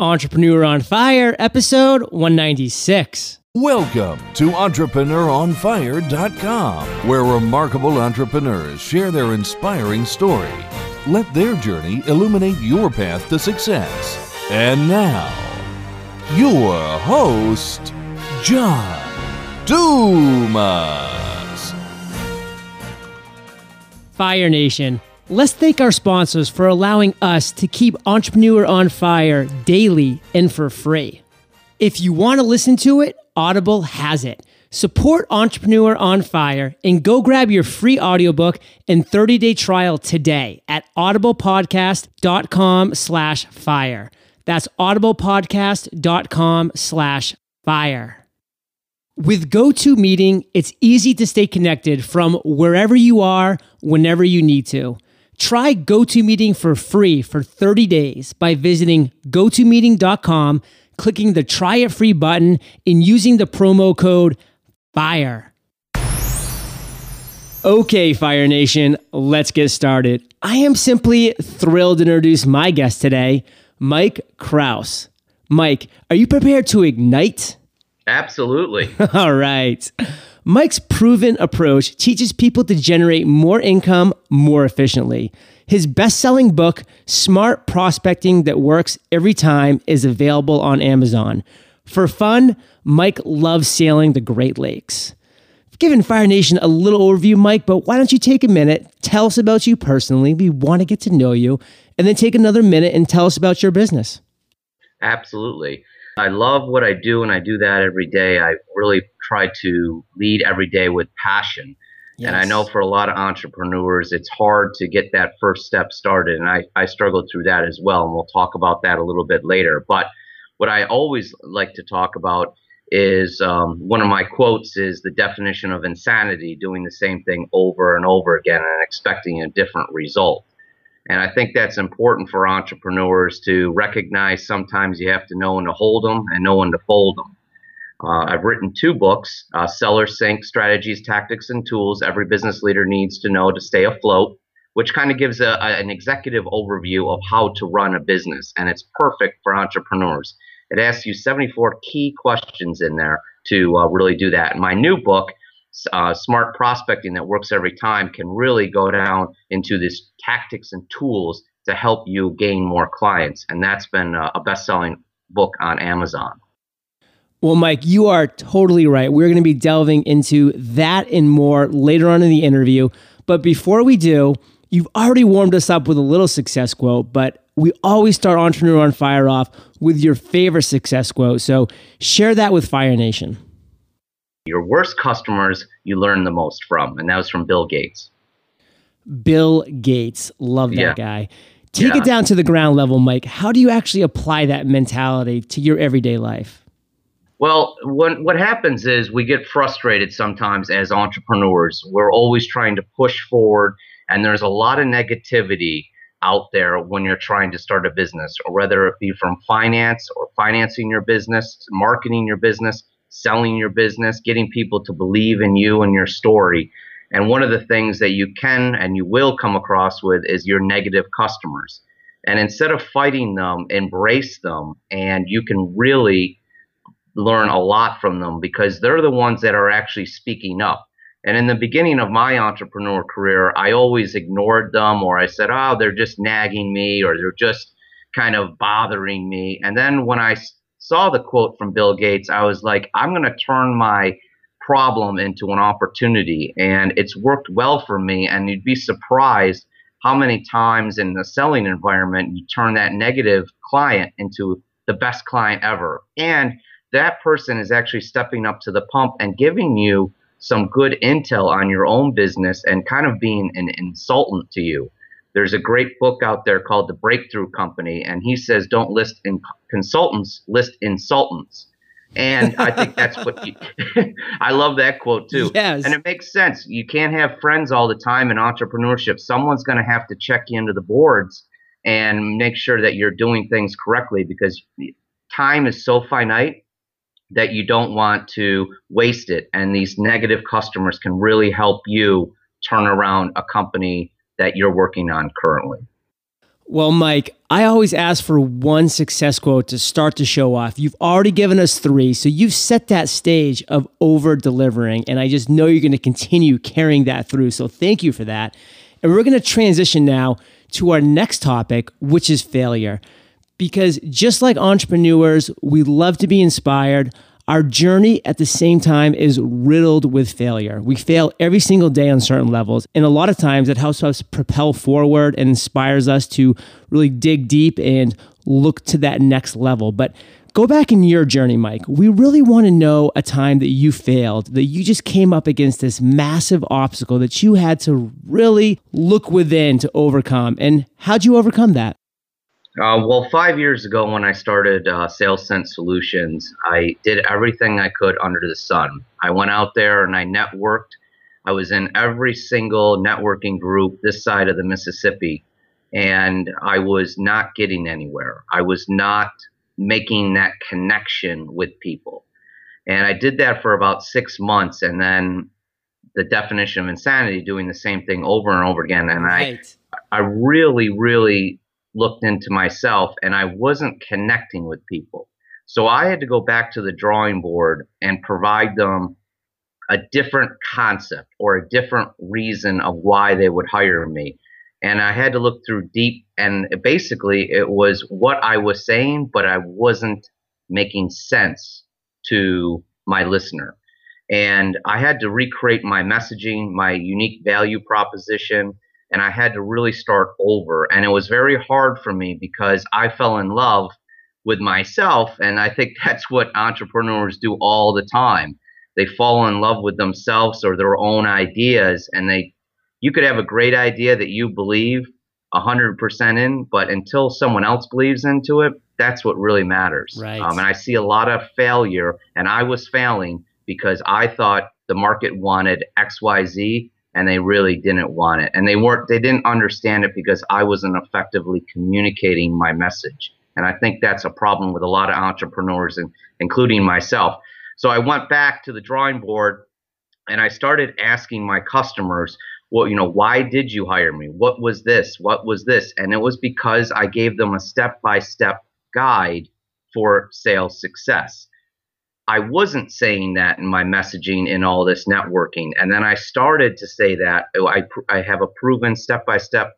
Entrepreneur on Fire, episode 196. Welcome to EntrepreneurOnFire.com, where remarkable entrepreneurs share their inspiring story. Let their journey illuminate your path to success. And now, your host, John Dumas. Fire Nation, let's thank our sponsors for allowing us to keep Entrepreneur on Fire daily and for free. If you want to listen to it, Audible has it. Support Entrepreneur on Fire and go grab your free audiobook and 30-day trial today at audiblepodcast.com slash fire. That's audiblepodcast.com slash fire. With GoToMeeting, it's easy to stay connected from wherever you are, whenever you need to. Try GoToMeeting for free for 30 days by visiting gotomeeting.com, clicking the try it free button, and using the promo code FIRE. Okay, Fire Nation, let's get started. I am simply thrilled to introduce my guest today, Mike Krause. Mike, are you prepared to ignite? Absolutely. All right. Mike's proven approach teaches people to generate more income more efficiently. His best selling book, Smart Prospecting That Works Every Time, is available on Amazon. For fun, Mike loves sailing the Great Lakes. I've given Fire Nation a little overview, Mike, but why don't you take a minute, tell us about you personally? We want to get to know you, and then take another minute and tell us about your business. Absolutely. I love what I do, and I do that every day. I really try to lead every day with passion. Yes. And I know for a lot of entrepreneurs, it's hard to get that first step started. And I, I struggled through that as well. And we'll talk about that a little bit later. But what I always like to talk about is um, one of my quotes is the definition of insanity doing the same thing over and over again and expecting a different result. And I think that's important for entrepreneurs to recognize sometimes you have to know when to hold them and know when to fold them. Uh, I've written two books uh, Sales Sense Strategies, Tactics, and Tools Every Business Leader Needs to Know to Stay Afloat, which kind of gives a, a, an executive overview of how to run a business. And it's perfect for entrepreneurs. It asks you 74 key questions in there to uh, really do that. And my new book, uh, Smart Prospecting That Works Every Time, can really go down into this tactics and tools to help you gain more clients. And that's been a best selling book on Amazon. Well, Mike, you are totally right. We're going to be delving into that and more later on in the interview. But before we do, you've already warmed us up with a little success quote, but we always start Entrepreneur on Fire off with your favorite success quote. So share that with Fire Nation. Your worst customers you learn the most from. And that was from Bill Gates. Bill Gates. Love that yeah. guy. Take yeah. it down to the ground level, Mike. How do you actually apply that mentality to your everyday life? Well, when, what happens is we get frustrated sometimes as entrepreneurs. We're always trying to push forward, and there's a lot of negativity out there when you're trying to start a business, or whether it be from finance or financing your business, marketing your business, selling your business, getting people to believe in you and your story. And one of the things that you can and you will come across with is your negative customers. And instead of fighting them, embrace them, and you can really learn a lot from them because they're the ones that are actually speaking up. And in the beginning of my entrepreneur career, I always ignored them or I said, oh, they're just nagging me or they're just kind of bothering me. And then when I saw the quote from Bill Gates, I was like, I'm going to turn my problem into an opportunity. And it's worked well for me. And you'd be surprised how many times in the selling environment you turn that negative client into the best client ever. And that person is actually stepping up to the pump and giving you some good intel on your own business and kind of being an insultant to you. There's a great book out there called The Breakthrough Company, and he says, Don't list in consultants, list insultants. And I think that's what you, I love that quote too. Yes. And it makes sense. You can't have friends all the time in entrepreneurship. Someone's going to have to check you into the boards and make sure that you're doing things correctly because time is so finite that you don't want to waste it. And these negative customers can really help you turn around a company that you're working on currently. Well, Mike, I always ask for one success quote to start the show off. You've already given us three, so you've set that stage of over delivering, and I just know you're going to continue carrying that through. So thank you for that. And we're going to transition now to our next topic, which is failure. Because just like entrepreneurs, we love to be inspired. Our journey at the same time is riddled with failure. We fail every single day on certain levels. And a lot of times it helps us propel forward and inspires us to really dig deep and look to that next level. But go back in your journey, Mike. We really want to know a time that you failed, that you just came up against this massive obstacle that you had to really look within to overcome. And how'd you overcome that? Uh, well, five years ago, when I started uh, Sales Sense Solutions, I did everything I could under the sun. I went out there and I networked. I was in every single networking group this side of the Mississippi, and I was not getting anywhere. I was not making that connection with people. And I did that for about six months, and then the definition of insanity, doing the same thing over and over again. And right. I, I really, really looked into myself and I wasn't connecting with people. So I had to go back to the drawing board and provide them a different concept or a different reason of why they would hire me. And I had to look through deep and basically it was what I was saying, but I wasn't making sense to my listener. And I had to recreate my messaging, my unique value proposition, and I had to really start over. And it was very hard for me because I fell in love with myself. And I think that's what entrepreneurs do all the time. They fall in love with themselves or their own ideas. And they, you could have a great idea that you believe 100% in, but until someone else believes into it, that's what really matters. Right. Um, and I see a lot of failure, and I was failing because I thought the market wanted XYZ and they really didn't want it. And they weren't they didn't understand it because I wasn't effectively communicating my message. And I think that's a problem with a lot of entrepreneurs and including myself. So I went back to the drawing board and I started asking my customers, well, you know, why did you hire me? What was this? What was this? And it was because I gave them a step-by-step guide for sales success. I wasn't saying that in my messaging in all this networking. And then I started to say that oh, I, I have a proven step by step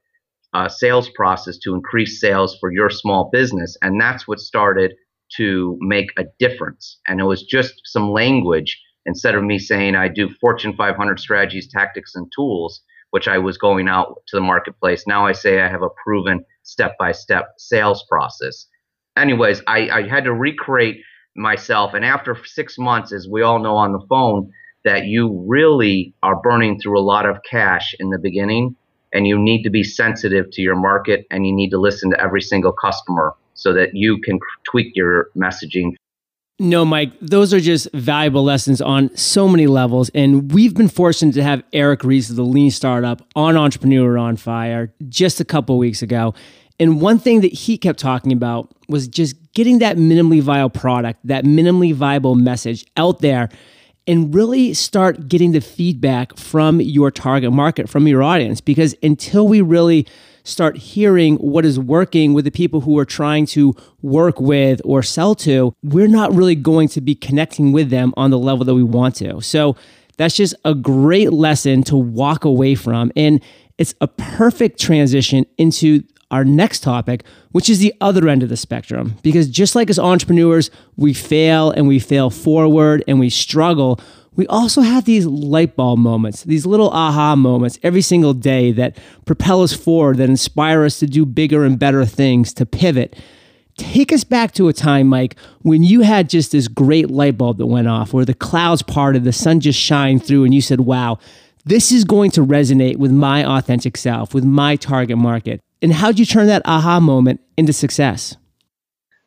sales process to increase sales for your small business. And that's what started to make a difference. And it was just some language instead of me saying I do Fortune 500 strategies, tactics, and tools, which I was going out to the marketplace. Now I say I have a proven step by step sales process. Anyways, I, I had to recreate myself. And after six months, as we all know on the phone, that you really are burning through a lot of cash in the beginning and you need to be sensitive to your market and you need to listen to every single customer so that you can tweak your messaging. No, Mike, those are just valuable lessons on so many levels. And we've been fortunate to have Eric Ries of the Lean Startup on Entrepreneur on Fire just a couple weeks ago. And one thing that he kept talking about was just getting that minimally viable product, that minimally viable message out there and really start getting the feedback from your target market, from your audience. Because until we really start hearing what is working with the people who we're trying to work with or sell to, we're not really going to be connecting with them on the level that we want to. So that's just a great lesson to walk away from. And it's a perfect transition into our next topic, which is the other end of the spectrum. Because just like as entrepreneurs, we fail and we fail forward and we struggle, we also have these light bulb moments, these little aha moments every single day that propel us forward, that inspire us to do bigger and better things, to pivot. Take us back to a time, Mike, when you had just this great light bulb that went off, where the clouds parted, the sun just shined through, and you said, wow, this is going to resonate with my authentic self, with my target market. And how'd you turn that aha moment into success?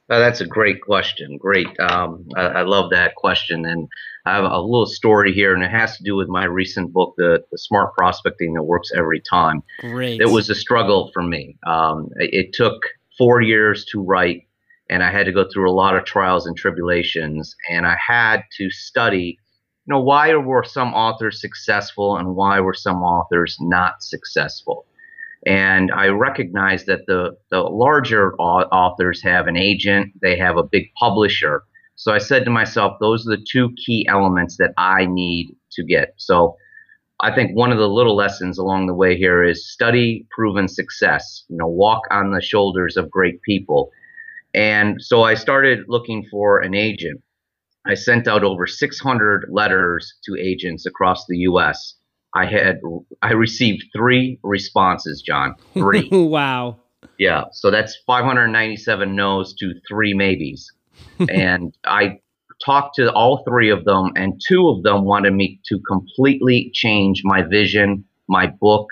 Uh, that's a great question. Great. Um, I, I, love that question. And I have a little story here, and it has to do with my recent book, The, the Smart Prospecting That Works Every Time. Great. It was a struggle for me. Um, it, it took four years to write, and I had to go through a lot of trials and tribulations, and I had to study you know why were some authors successful and why were some authors not successful And I recognize that the, the larger authors have an agent, they have a big publisher. So I said to myself, those are the two key elements that I need to get. So I think one of the little lessons along the way here is study proven success. You know, walk on the shoulders of great people. And so I started looking for an agent. I sent out over 600 letters to agents across the U.S. I had I received three responses, John. Three. wow. Yeah. So that's 597 no's to three maybes. and I talked to all three of them, and two of them wanted me to completely change my vision, my book,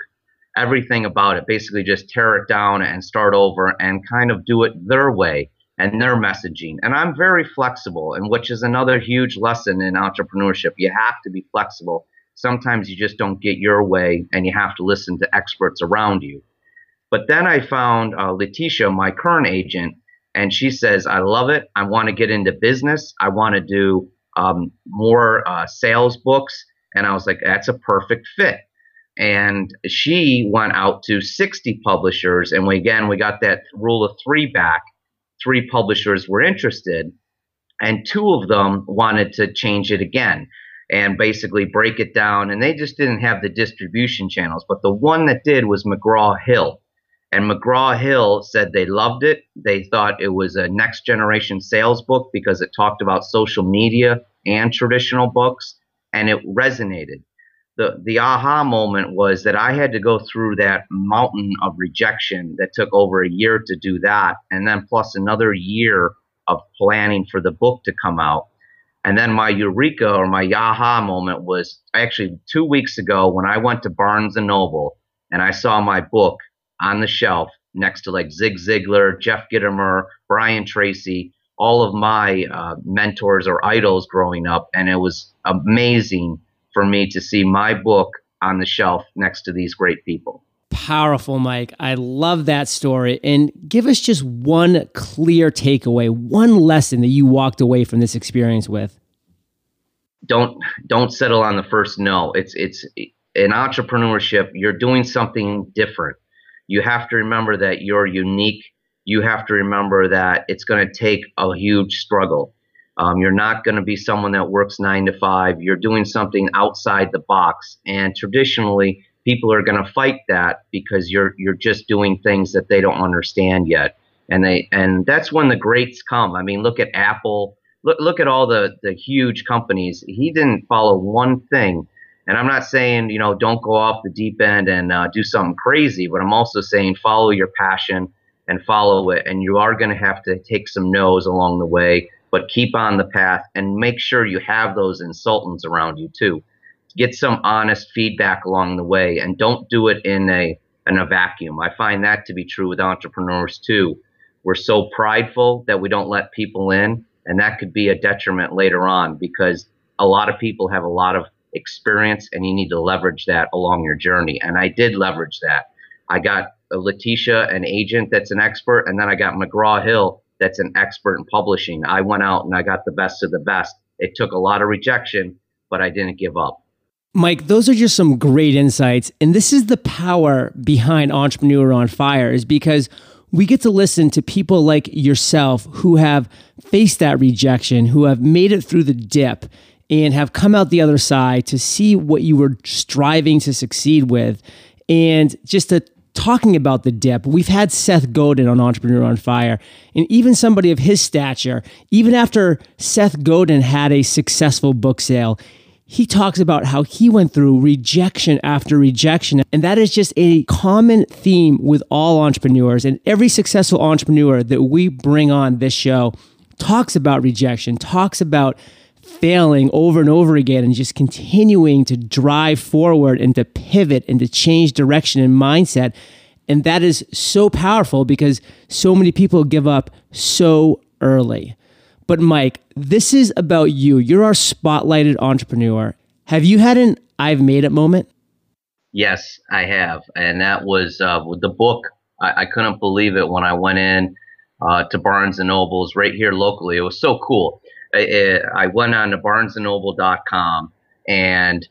everything about it. Basically, just tear it down and start over and kind of do it their way and their messaging. And I'm very flexible, and which is another huge lesson in entrepreneurship. You have to be flexible. Sometimes you just don't get your way, and you have to listen to experts around you. But then I found uh, Letitia, my current agent, and she says, I love it. I want to get into business. I want to do um, more uh, sales books. And I was like, that's a perfect fit. And she went out to 60 publishers. And we, again, we got that rule of three back. Three publishers were interested, and two of them wanted to change it again and basically break it down. And they just didn't have the distribution channels. But the one that did was McGraw Hill. And McGraw Hill said they loved it. They thought it was a next generation sales book because it talked about social media and traditional books, and it resonated. The, the aha moment was that I had to go through that mountain of rejection that took over a year to do that, and then plus another year of planning for the book to come out. And then my eureka or my yaha moment was actually two weeks ago when I went to Barnes and Noble and I saw my book on the shelf next to like Zig Ziglar, Jeff Gitomer, Brian Tracy, all of my uh, mentors or idols growing up. And it was amazing for me to see my book on the shelf next to these great people. Powerful, Mike. I love that story. And give us just one clear takeaway, one lesson that you walked away from this experience with. Don't don't settle on the first no. It's it's in entrepreneurship, you're doing something different you have to remember that you're unique. You have to remember that it's going to take a huge struggle. Um, you're not going to be someone that works nine to five. You're doing something outside the box. And traditionally, people are going to fight that because you're you're just doing things that they don't understand yet. And they and that's when the greats come. I mean, look at Apple. Look look at all the the huge companies. He didn't follow one thing and I'm not saying, you know, don't go off the deep end and uh, do something crazy, but I'm also saying follow your passion and follow it. And you are going to have to take some no's along the way, but keep on the path and make sure you have those consultants around you too. Get some honest feedback along the way and don't do it in a, in a vacuum. I find that to be true with entrepreneurs too. We're so prideful that we don't let people in, and that could be a detriment later on because a lot of people have a lot of experience and you need to leverage that along your journey. And I did leverage that. I got Letitia, an agent that's an expert, and then I got McGraw Hill that's an expert in publishing. I went out and I got the best of the best. It took a lot of rejection, but I didn't give up. Mike, those are just some great insights. And this is the power behind Entrepreneur on Fire, is because we get to listen to people like yourself who have faced that rejection, who have made it through the dip, and have come out the other side to see what you were striving to succeed with. And just to talking about the dip, we've had Seth Godin on Entrepreneur on Fire, and even somebody of his stature, even after Seth Godin had a successful book sale, he talks about how he went through rejection after rejection. And that is just a common theme with all entrepreneurs. And every successful entrepreneur that we bring on this show talks about rejection, talks about failing over and over again and just continuing to drive forward and to pivot and to change direction and mindset. And that is so powerful because so many people give up so early. But Mike, this is about you. You're our spotlighted entrepreneur. Have you had an I've made it moment? Yes, I have. And that was uh, with the book. I, I, couldn't believe it when I went in uh, to Barnes and Nobles right here locally. It was so cool. I, I went on to barnesandnoble.com and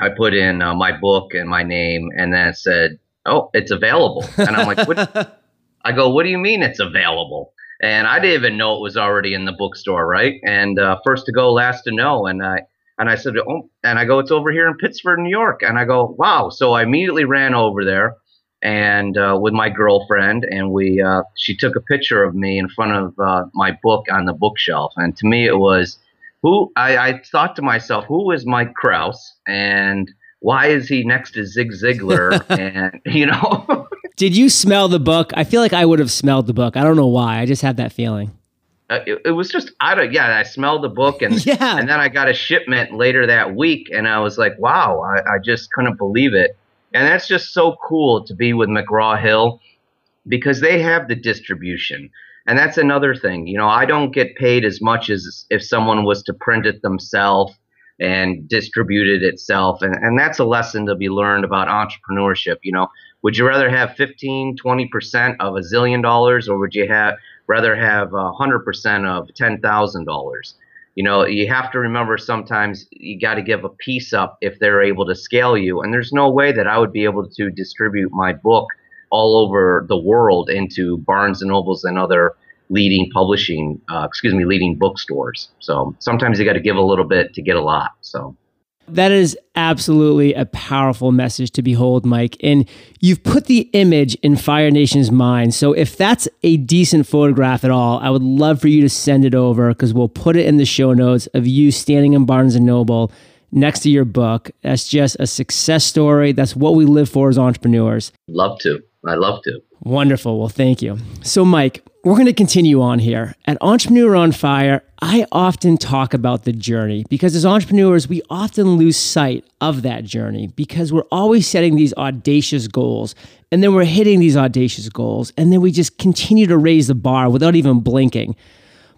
I put in uh, my book and my name, and then it said oh, it's available. And I'm like, what? I go, what do you mean it's available? And I didn't even know it was already in the bookstore, right? And uh, first to go, last to know. And I and I said, oh, and I go, it's over here in Pittsford, New York. And I go, wow. So I immediately ran over there and uh, with my girlfriend, and we uh, she took a picture of me in front of uh, my book on the bookshelf. And to me, it was who I, I thought to myself, who is Mike Krause, and why is he next to Zig Ziglar? and you know. Did you smell the book? I feel like I would have smelled the book. I don't know why. I just had that feeling. Uh, it, it, was just I don't yeah I smelled the book and yeah. and then I got a shipment later that week and I was like wow I, I just couldn't believe it and that's just so cool to be with McGraw Hill because they have the distribution and that's another thing you know I don't get paid as much as if someone was to print it themselves and distribute it itself and, and that's a lesson to be learned about entrepreneurship you know would you rather have 15 20% of a zillion dollars or would you rather have a 100% of $10,000 you know you have to remember sometimes you got to give a piece up if they're able to scale you and there's no way that i would be able to distribute my book all over the world into barnes and nobles and other leading publishing uh, excuse me leading bookstores. So sometimes you got to give a little bit to get a lot so that is absolutely a powerful message to behold, Mike. And you've put the image in Fire Nation's mind. So if that's a decent photograph at all, I would love for you to send it over because we'll put it in the show notes of you standing in Barnes and Noble next to your book. That's just a success story. That's what we live for as entrepreneurs. Love to. I love to. Wonderful. Well, thank you. So, Mike, we're going to continue on here. At Entrepreneur on Fire, I often talk about the journey because as entrepreneurs, we often lose sight of that journey because we're always setting these audacious goals and then we're hitting these audacious goals and then we just continue to raise the bar without even blinking.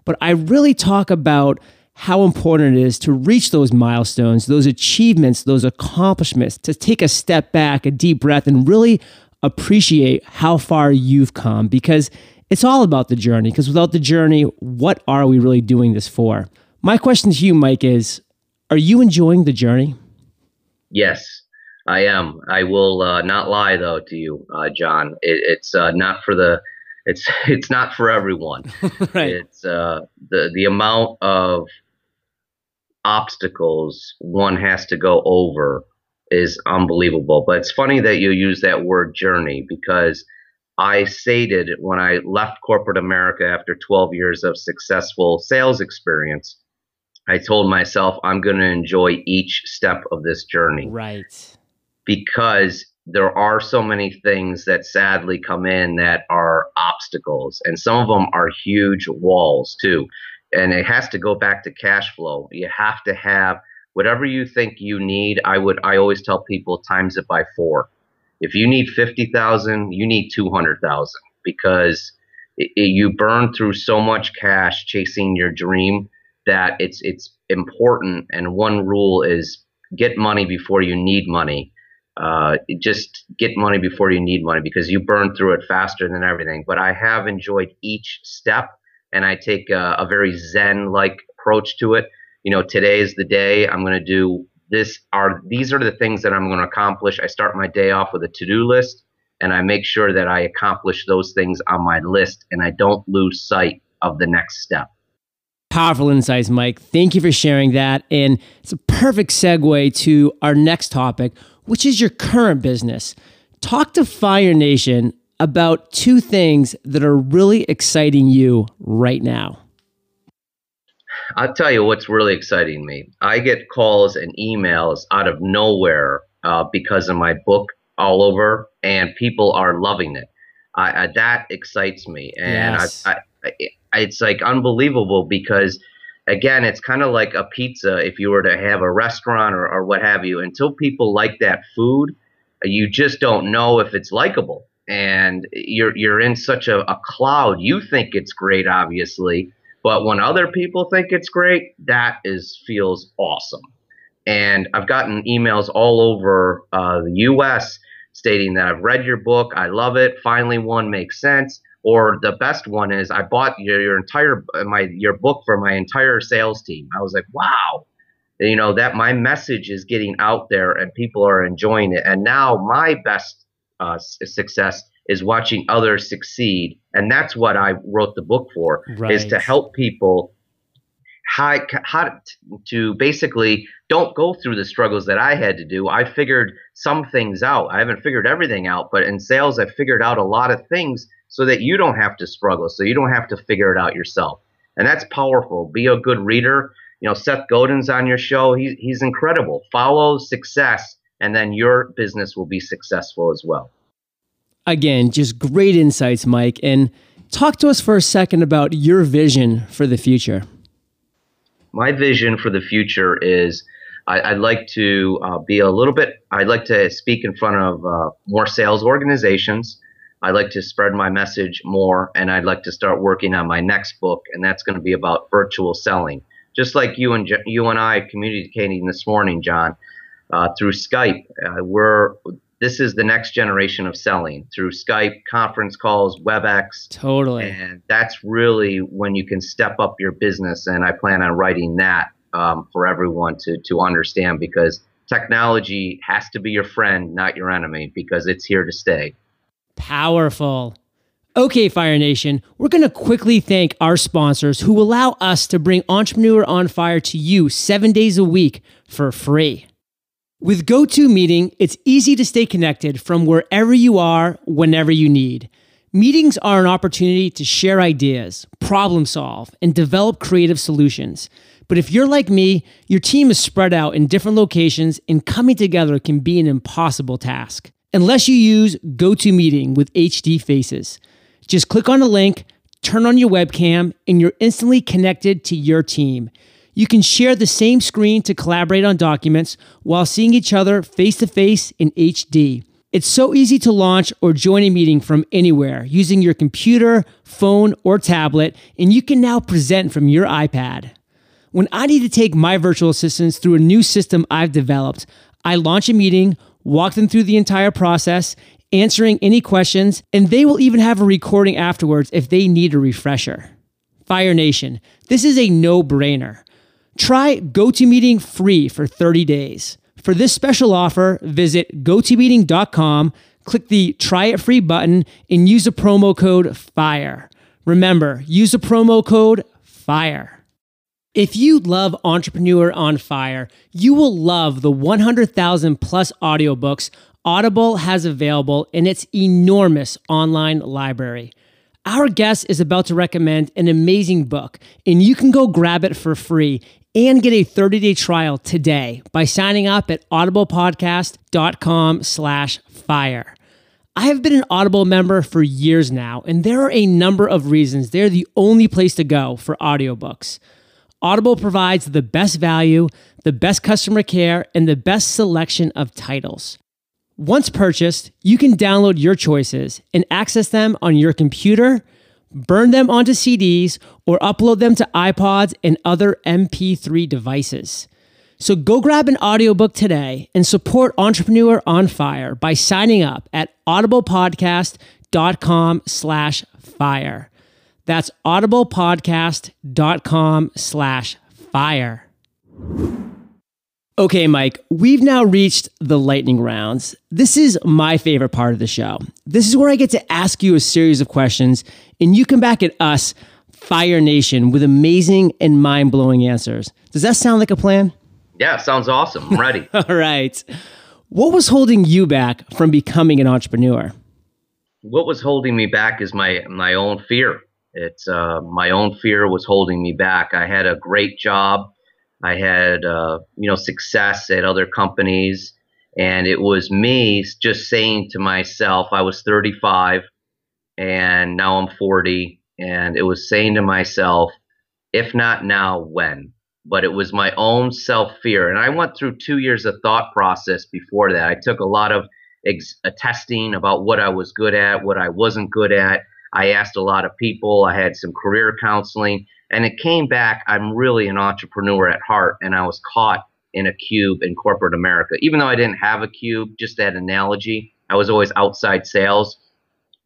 But I really talk about how important it is to reach those milestones, those achievements, those accomplishments, to take a step back, a deep breath, and really appreciate how far you've come because it's all about the journey, because without the journey, what are we really doing this for? My question to you, Mike, is Are you enjoying the journey? Yes, I am. I will uh, not lie, though, to you, uh, John. It, it's uh, not for the. It's it's not for everyone. right. It's uh, the the amount of obstacles one has to go over is unbelievable. But it's funny that you use that word journey because I stated when I left corporate America after 12 years of successful sales experience, I told myself I'm going to enjoy each step of this journey. Right. Because there are so many things that sadly come in that are obstacles, and some of them are huge walls too. And it has to go back to cash flow. You have to have whatever you think you need. I would, I always tell people times it by four if you need 50,000, you need 200,000 because it, it, you burn through so much cash chasing your dream that it's it's important and one rule is get money before you need money. Uh, just get money before you need money because you burn through it faster than everything. But I have enjoyed each step and I take a, a very Zen like approach to it. You know, today is the day I'm going to do this are these are the things that I'm going to accomplish. I start my day off with a to-do list and I make sure that I accomplish those things on my list and I don't lose sight of the next step. Powerful insights, Mike. Thank you for sharing that. And it's a perfect segue to our next topic, which is your current business. Talk to Fire Nation about two things that are really exciting you right now. I'll tell you what's really exciting me. I get calls and emails out of nowhere uh, because of my book all over, and people are loving it. I, I, that excites me, and yes. I, it's like unbelievable because, again, it's kind of like a pizza. If you were to have a restaurant or, or what have you, until people like that food, you just don't know if it's likable, and you're you're in such a, a cloud. You think it's great, obviously but when other people think it's great, that is feels awesome. And I've gotten emails all over uh, the U.S. stating that I've read your book, I love it. Finally, one makes sense. Or the best one is I bought your, your entire my your book for my entire sales team. I was like, wow, you know that my message is getting out there and people are enjoying it. And now my best uh, success is watching others succeed, and that's what I wrote the book for. Right. Is to help people how, how to basically don't go through the struggles that I had to do. I figured some things out. I haven't figured everything out, but in sales, I figured out a lot of things so that you don't have to struggle, so you don't have to figure it out yourself. And that's powerful. Be a good reader. You know, Seth Godin's on your show. He, he's incredible. Follow success, and then your business will be successful as well. Again, just great insights, Mike. And talk to us for a second about your vision for the future my vision for the future is I, would like to uh, be a little bit, I'd like to speak in front of uh, more sales organizations. I'd like to spread my message more, and I'd like to start working on my next book, and that's going to be about virtual selling. Just like you and you and I communicating this morning, John, uh, through Skype, uh, we're this is the next generation of selling through Skype, conference calls, WebEx. Totally. And that's really when you can step up your business. And I plan on writing that um, for everyone to, to understand because technology has to be your friend, not your enemy, because it's here to stay. Powerful. Okay, Fire Nation, we're going to quickly thank our sponsors who allow us to bring Entrepreneur on Fire to you seven days a week for free. With GoToMeeting, it's easy to stay connected from wherever you are, whenever you need. Meetings are an opportunity to share ideas, problem solve, and develop creative solutions. But if you're like me, your team is spread out in different locations, and coming together can be an impossible task. Unless you use GoToMeeting with HD faces. Just click on a link, turn on your webcam, and you're instantly connected to your team. You can share the same screen to collaborate on documents while seeing each other face to face in HD. It's so easy to launch or join a meeting from anywhere using your computer, phone, or tablet, and you can now present from your iPad. When I need to take my virtual assistants through a new system I've developed, I launch a meeting, walk them through the entire process, answering any questions, and they will even have a recording afterwards if they need a refresher. Fire Nation, this is a no brainer. Try GoToMeeting free for 30 days. For this special offer, visit gotomeeting.com, click the try it free button, and use the promo code FIRE. Remember, use the promo code FIRE. If you love Entrepreneur on Fire, you will love the 100,000 plus audiobooks Audible has available in its enormous online library. Our guest is about to recommend an amazing book, and you can go grab it for free and get a 30-day trial today by signing up at audiblepodcast.com slash fire. I have been an Audible member for years now, and there are a number of reasons they're the only place to go for audiobooks. Audible provides the best value, the best customer care, and the best selection of titles. Once purchased, you can download your choices and access them on your computer – burn them onto CDs, or upload them to iPods and other MP3 devices. So go grab an audiobook today and support Entrepreneur on Fire by signing up at audiblepodcast.com slash fire. That's audiblepodcast.com slash fire. Okay, Mike, we've now reached the lightning rounds. This is my favorite part of the show. This is where I get to ask you a series of questions, and you come back at us, Fire Nation, with amazing and mind blowing answers. Does that sound like a plan? Yeah, sounds awesome. I'm ready. All right. What was holding you back from becoming an entrepreneur? What was holding me back is my my own fear. It's uh, my own fear was holding me back. I had a great job I had uh, you know success at other companies, and it was me just saying to myself, I was 35, and now I'm 40, and it was saying to myself, if not now, when? But it was my own self fear, and I went through two years of thought process before that. I took a lot of ex- testing about what I was good at, what I wasn't good at. I asked a lot of people. I had some career counseling and it came back, I'm really an entrepreneur at heart, and I was caught in a cube in corporate America. Even though I didn't have a cube, just that analogy, I was always outside sales,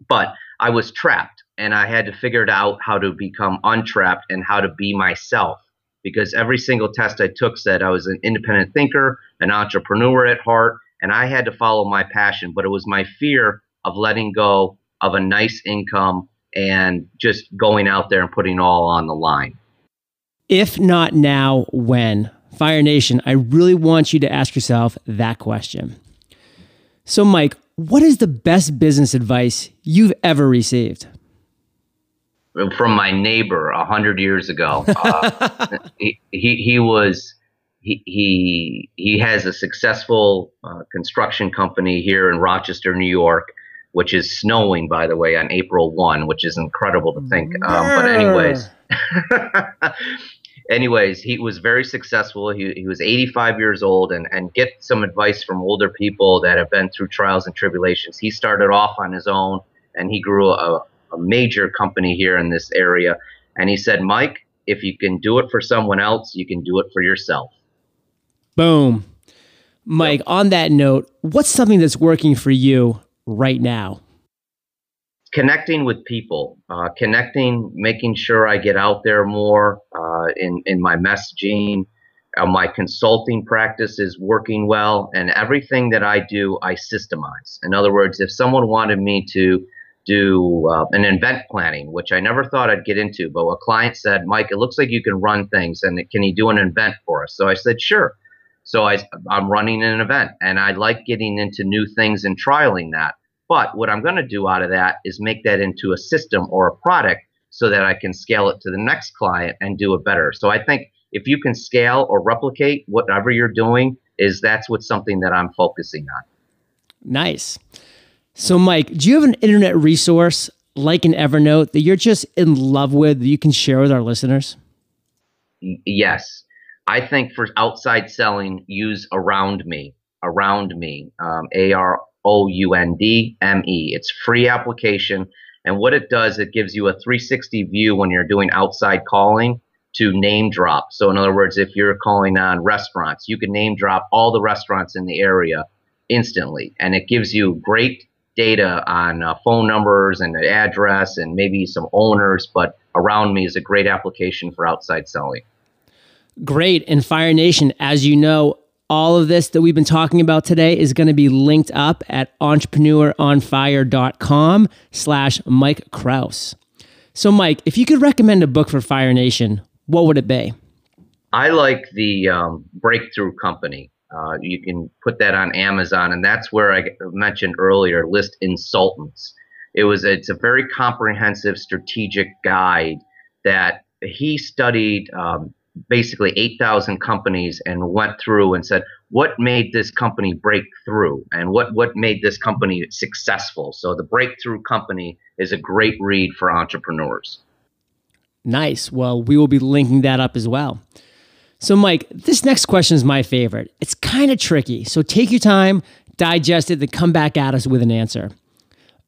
but I was trapped and I had to figure it out how to become untrapped and how to be myself. Because every single test I took said I was an independent thinker, an entrepreneur at heart, and I had to follow my passion, but it was my fear of letting go of a nice income and just going out there and putting all on the line. If not now, when? Fire Nation, I really want you to ask yourself that question. So, Mike, what is the best business advice you've ever received? From my neighbor a hundred years ago. Uh, he, he, he was he he he has a successful uh, construction company here in Rochester, New York, which is snowing, by the way, on April one, which is incredible to think. Um, but anyways, anyways, he was very successful. He, he was 85 years old, and and get some advice from older people that have been through trials and tribulations. He started off on his own, and he grew a, a major company here in this area. And he said, Mike, if you can do it for someone else, you can do it for yourself. Boom. Mike, yep. on that note, what's something that's working for you right now? Connecting with people, uh, connecting, making sure I get out there more uh, in, in my messaging. Uh, my consulting practice is working well, and everything that I do, I systemize. In other words, if someone wanted me to do uh, an event planning, which I never thought I'd get into, but a client said, Mike, it looks like you can run things, and can you do an event for us? So I said, sure. So I, I'm running an event and I like getting into new things and trialing that. But what I'm going to do out of that is make that into a system or a product so that I can scale it to the next client and do it better. So I think if you can scale or replicate whatever you're doing, is that's what something that I'm focusing on. Nice. So, Mike, do you have an internet resource like an Evernote that you're just in love with that you can share with our listeners? Yes. I think for outside selling, use Around Me. Around Me, um, A R O U N D M E. It's free application, and what it does, it gives you a 360 view when you're doing outside calling to name drop. So in other words, if you're calling on restaurants, you can name drop all the restaurants in the area instantly, and it gives you great data on uh, phone numbers and address and maybe some owners. But Around Me is a great application for outside selling. Great. And Fire Nation, as you know, all of this that we've been talking about today is going to be linked up at entrepreneuronfire.com slash Mike Krause. So, Mike, if you could recommend a book for Fire Nation, what would it be? I like the um, Breakthrough Company. Uh, you can put that on Amazon, and that's where I mentioned earlier list insultants. It was it's a very comprehensive strategic guide that he studied um, basically 8,000 companies and went through and said, what made this company break through and what, what made this company successful? So the Breakthrough Company is a great read for entrepreneurs. Nice. Well, we will be linking that up as well. So, Mike, this next question is my favorite. It's kind of tricky. So take your time, digest it, then come back at us with an answer.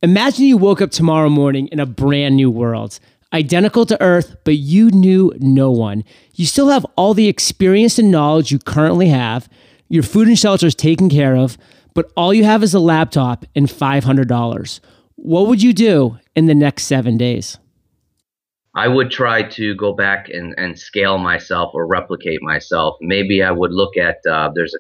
Imagine you woke up tomorrow morning in a brand new world identical to Earth, but you knew no one. You still have all the experience and knowledge you currently have. Your food and shelter is taken care of, but all you have is a laptop and $500. What would you do in the next seven days? I would try to go back and, and scale myself or replicate myself. Maybe I would look at uh, there's a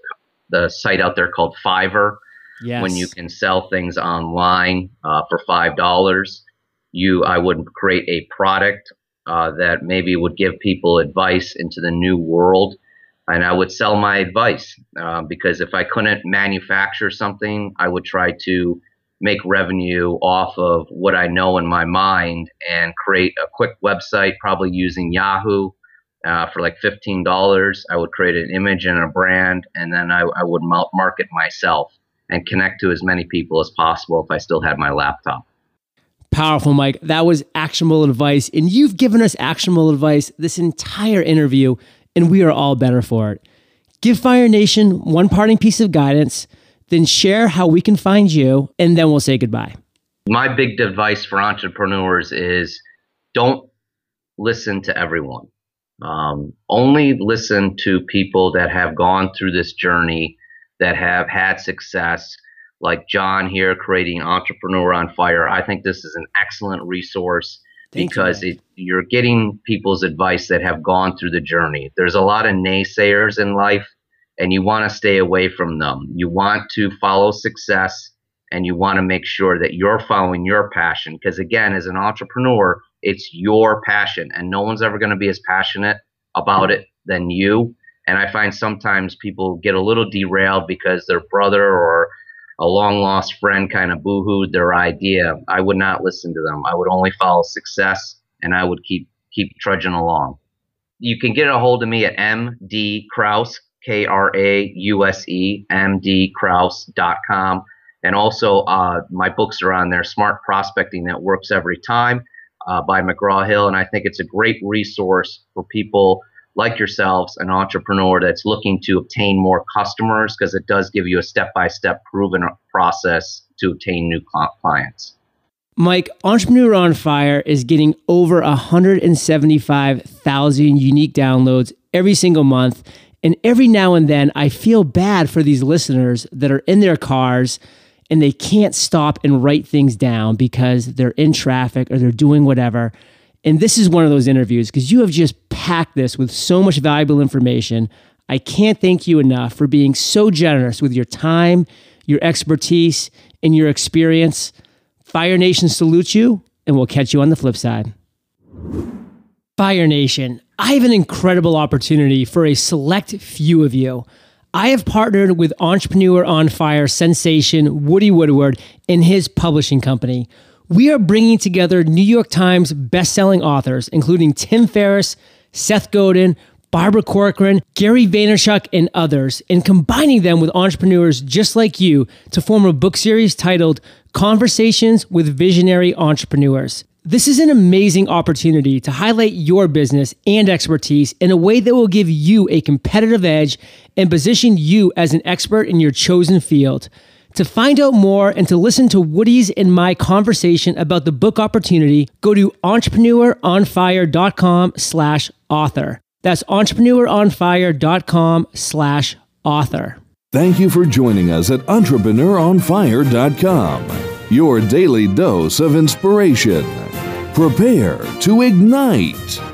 the site out there called Fiverr, yes. when you can sell things online uh, for five dollars you I would create a product uh, that maybe would give people advice into the new world, and I would sell my advice uh, because if I couldn't manufacture something, I would try to make revenue off of what I know in my mind and create a quick website, probably using Yahoo. Uh, for like $15, I would create an image and a brand, and then I, I would market myself and connect to as many people as possible if I still had my laptop. Powerful, Mike. That was actionable advice. And you've given us actionable advice this entire interview, and we are all better for it. Give Fire Nation one parting piece of guidance, then share how we can find you, and then we'll say goodbye. My big advice for entrepreneurs is don't listen to everyone. Um, only listen to people that have gone through this journey, that have had success, like John here creating Entrepreneur on Fire. I think this is an excellent resource Thank because you, it, you're getting people's advice that have gone through the journey. There's a lot of naysayers in life, and you want to stay away from them. You want to follow success and you want to make sure that you're following your passion. Because again, as an entrepreneur, it's your passion, and no one's ever going to be as passionate about it than you. And I find sometimes people get a little derailed because their brother or a long lost friend kind of boohooed their idea. I would not listen to them. I would only follow success and I would keep keep trudging along. You can get a hold of me at MD Krause, K R A U S E, MDKrause.com. And also, uh, my books are on there Smart Prospecting That Works Every Time uh, by McGraw Hill. And I think it's a great resource for people like yourselves, an entrepreneur that's looking to obtain more customers because it does give you a step by step proven process to obtain new clients. Mike, Entrepreneur on Fire is getting over 175,000 unique downloads every single month. And every now and then, I feel bad for these listeners that are in their cars and they can't stop and write things down because they're in traffic or they're doing whatever. And this is one of those interviews because you have just packed this with so much valuable information. I can't thank you enough for being so generous with your time, your expertise, and your experience. Fire Nation salutes you, and we'll catch you on the flip side. Fire Nation, I have an incredible opportunity for a select few of you. I have partnered with Entrepreneur on Fire sensation Woody Woodward and his publishing company. We are bringing together New York Times bestselling authors, including Tim Ferriss, Seth Godin, Barbara Corcoran, Gary Vaynerchuk, and others, and combining them with entrepreneurs just like you to form a book series titled Conversations with Visionary Entrepreneurs. This is an amazing opportunity to highlight your business and expertise in a way that will give you a competitive edge and position you as an expert in your chosen field. To find out more and to listen to Woody's and my conversation about the book opportunity, go to entrepreneuronfire.com slash author. That's entrepreneuronfire.com slash author. Thank you for joining us at entrepreneuronfire.com, your daily dose of inspiration. Prepare to ignite.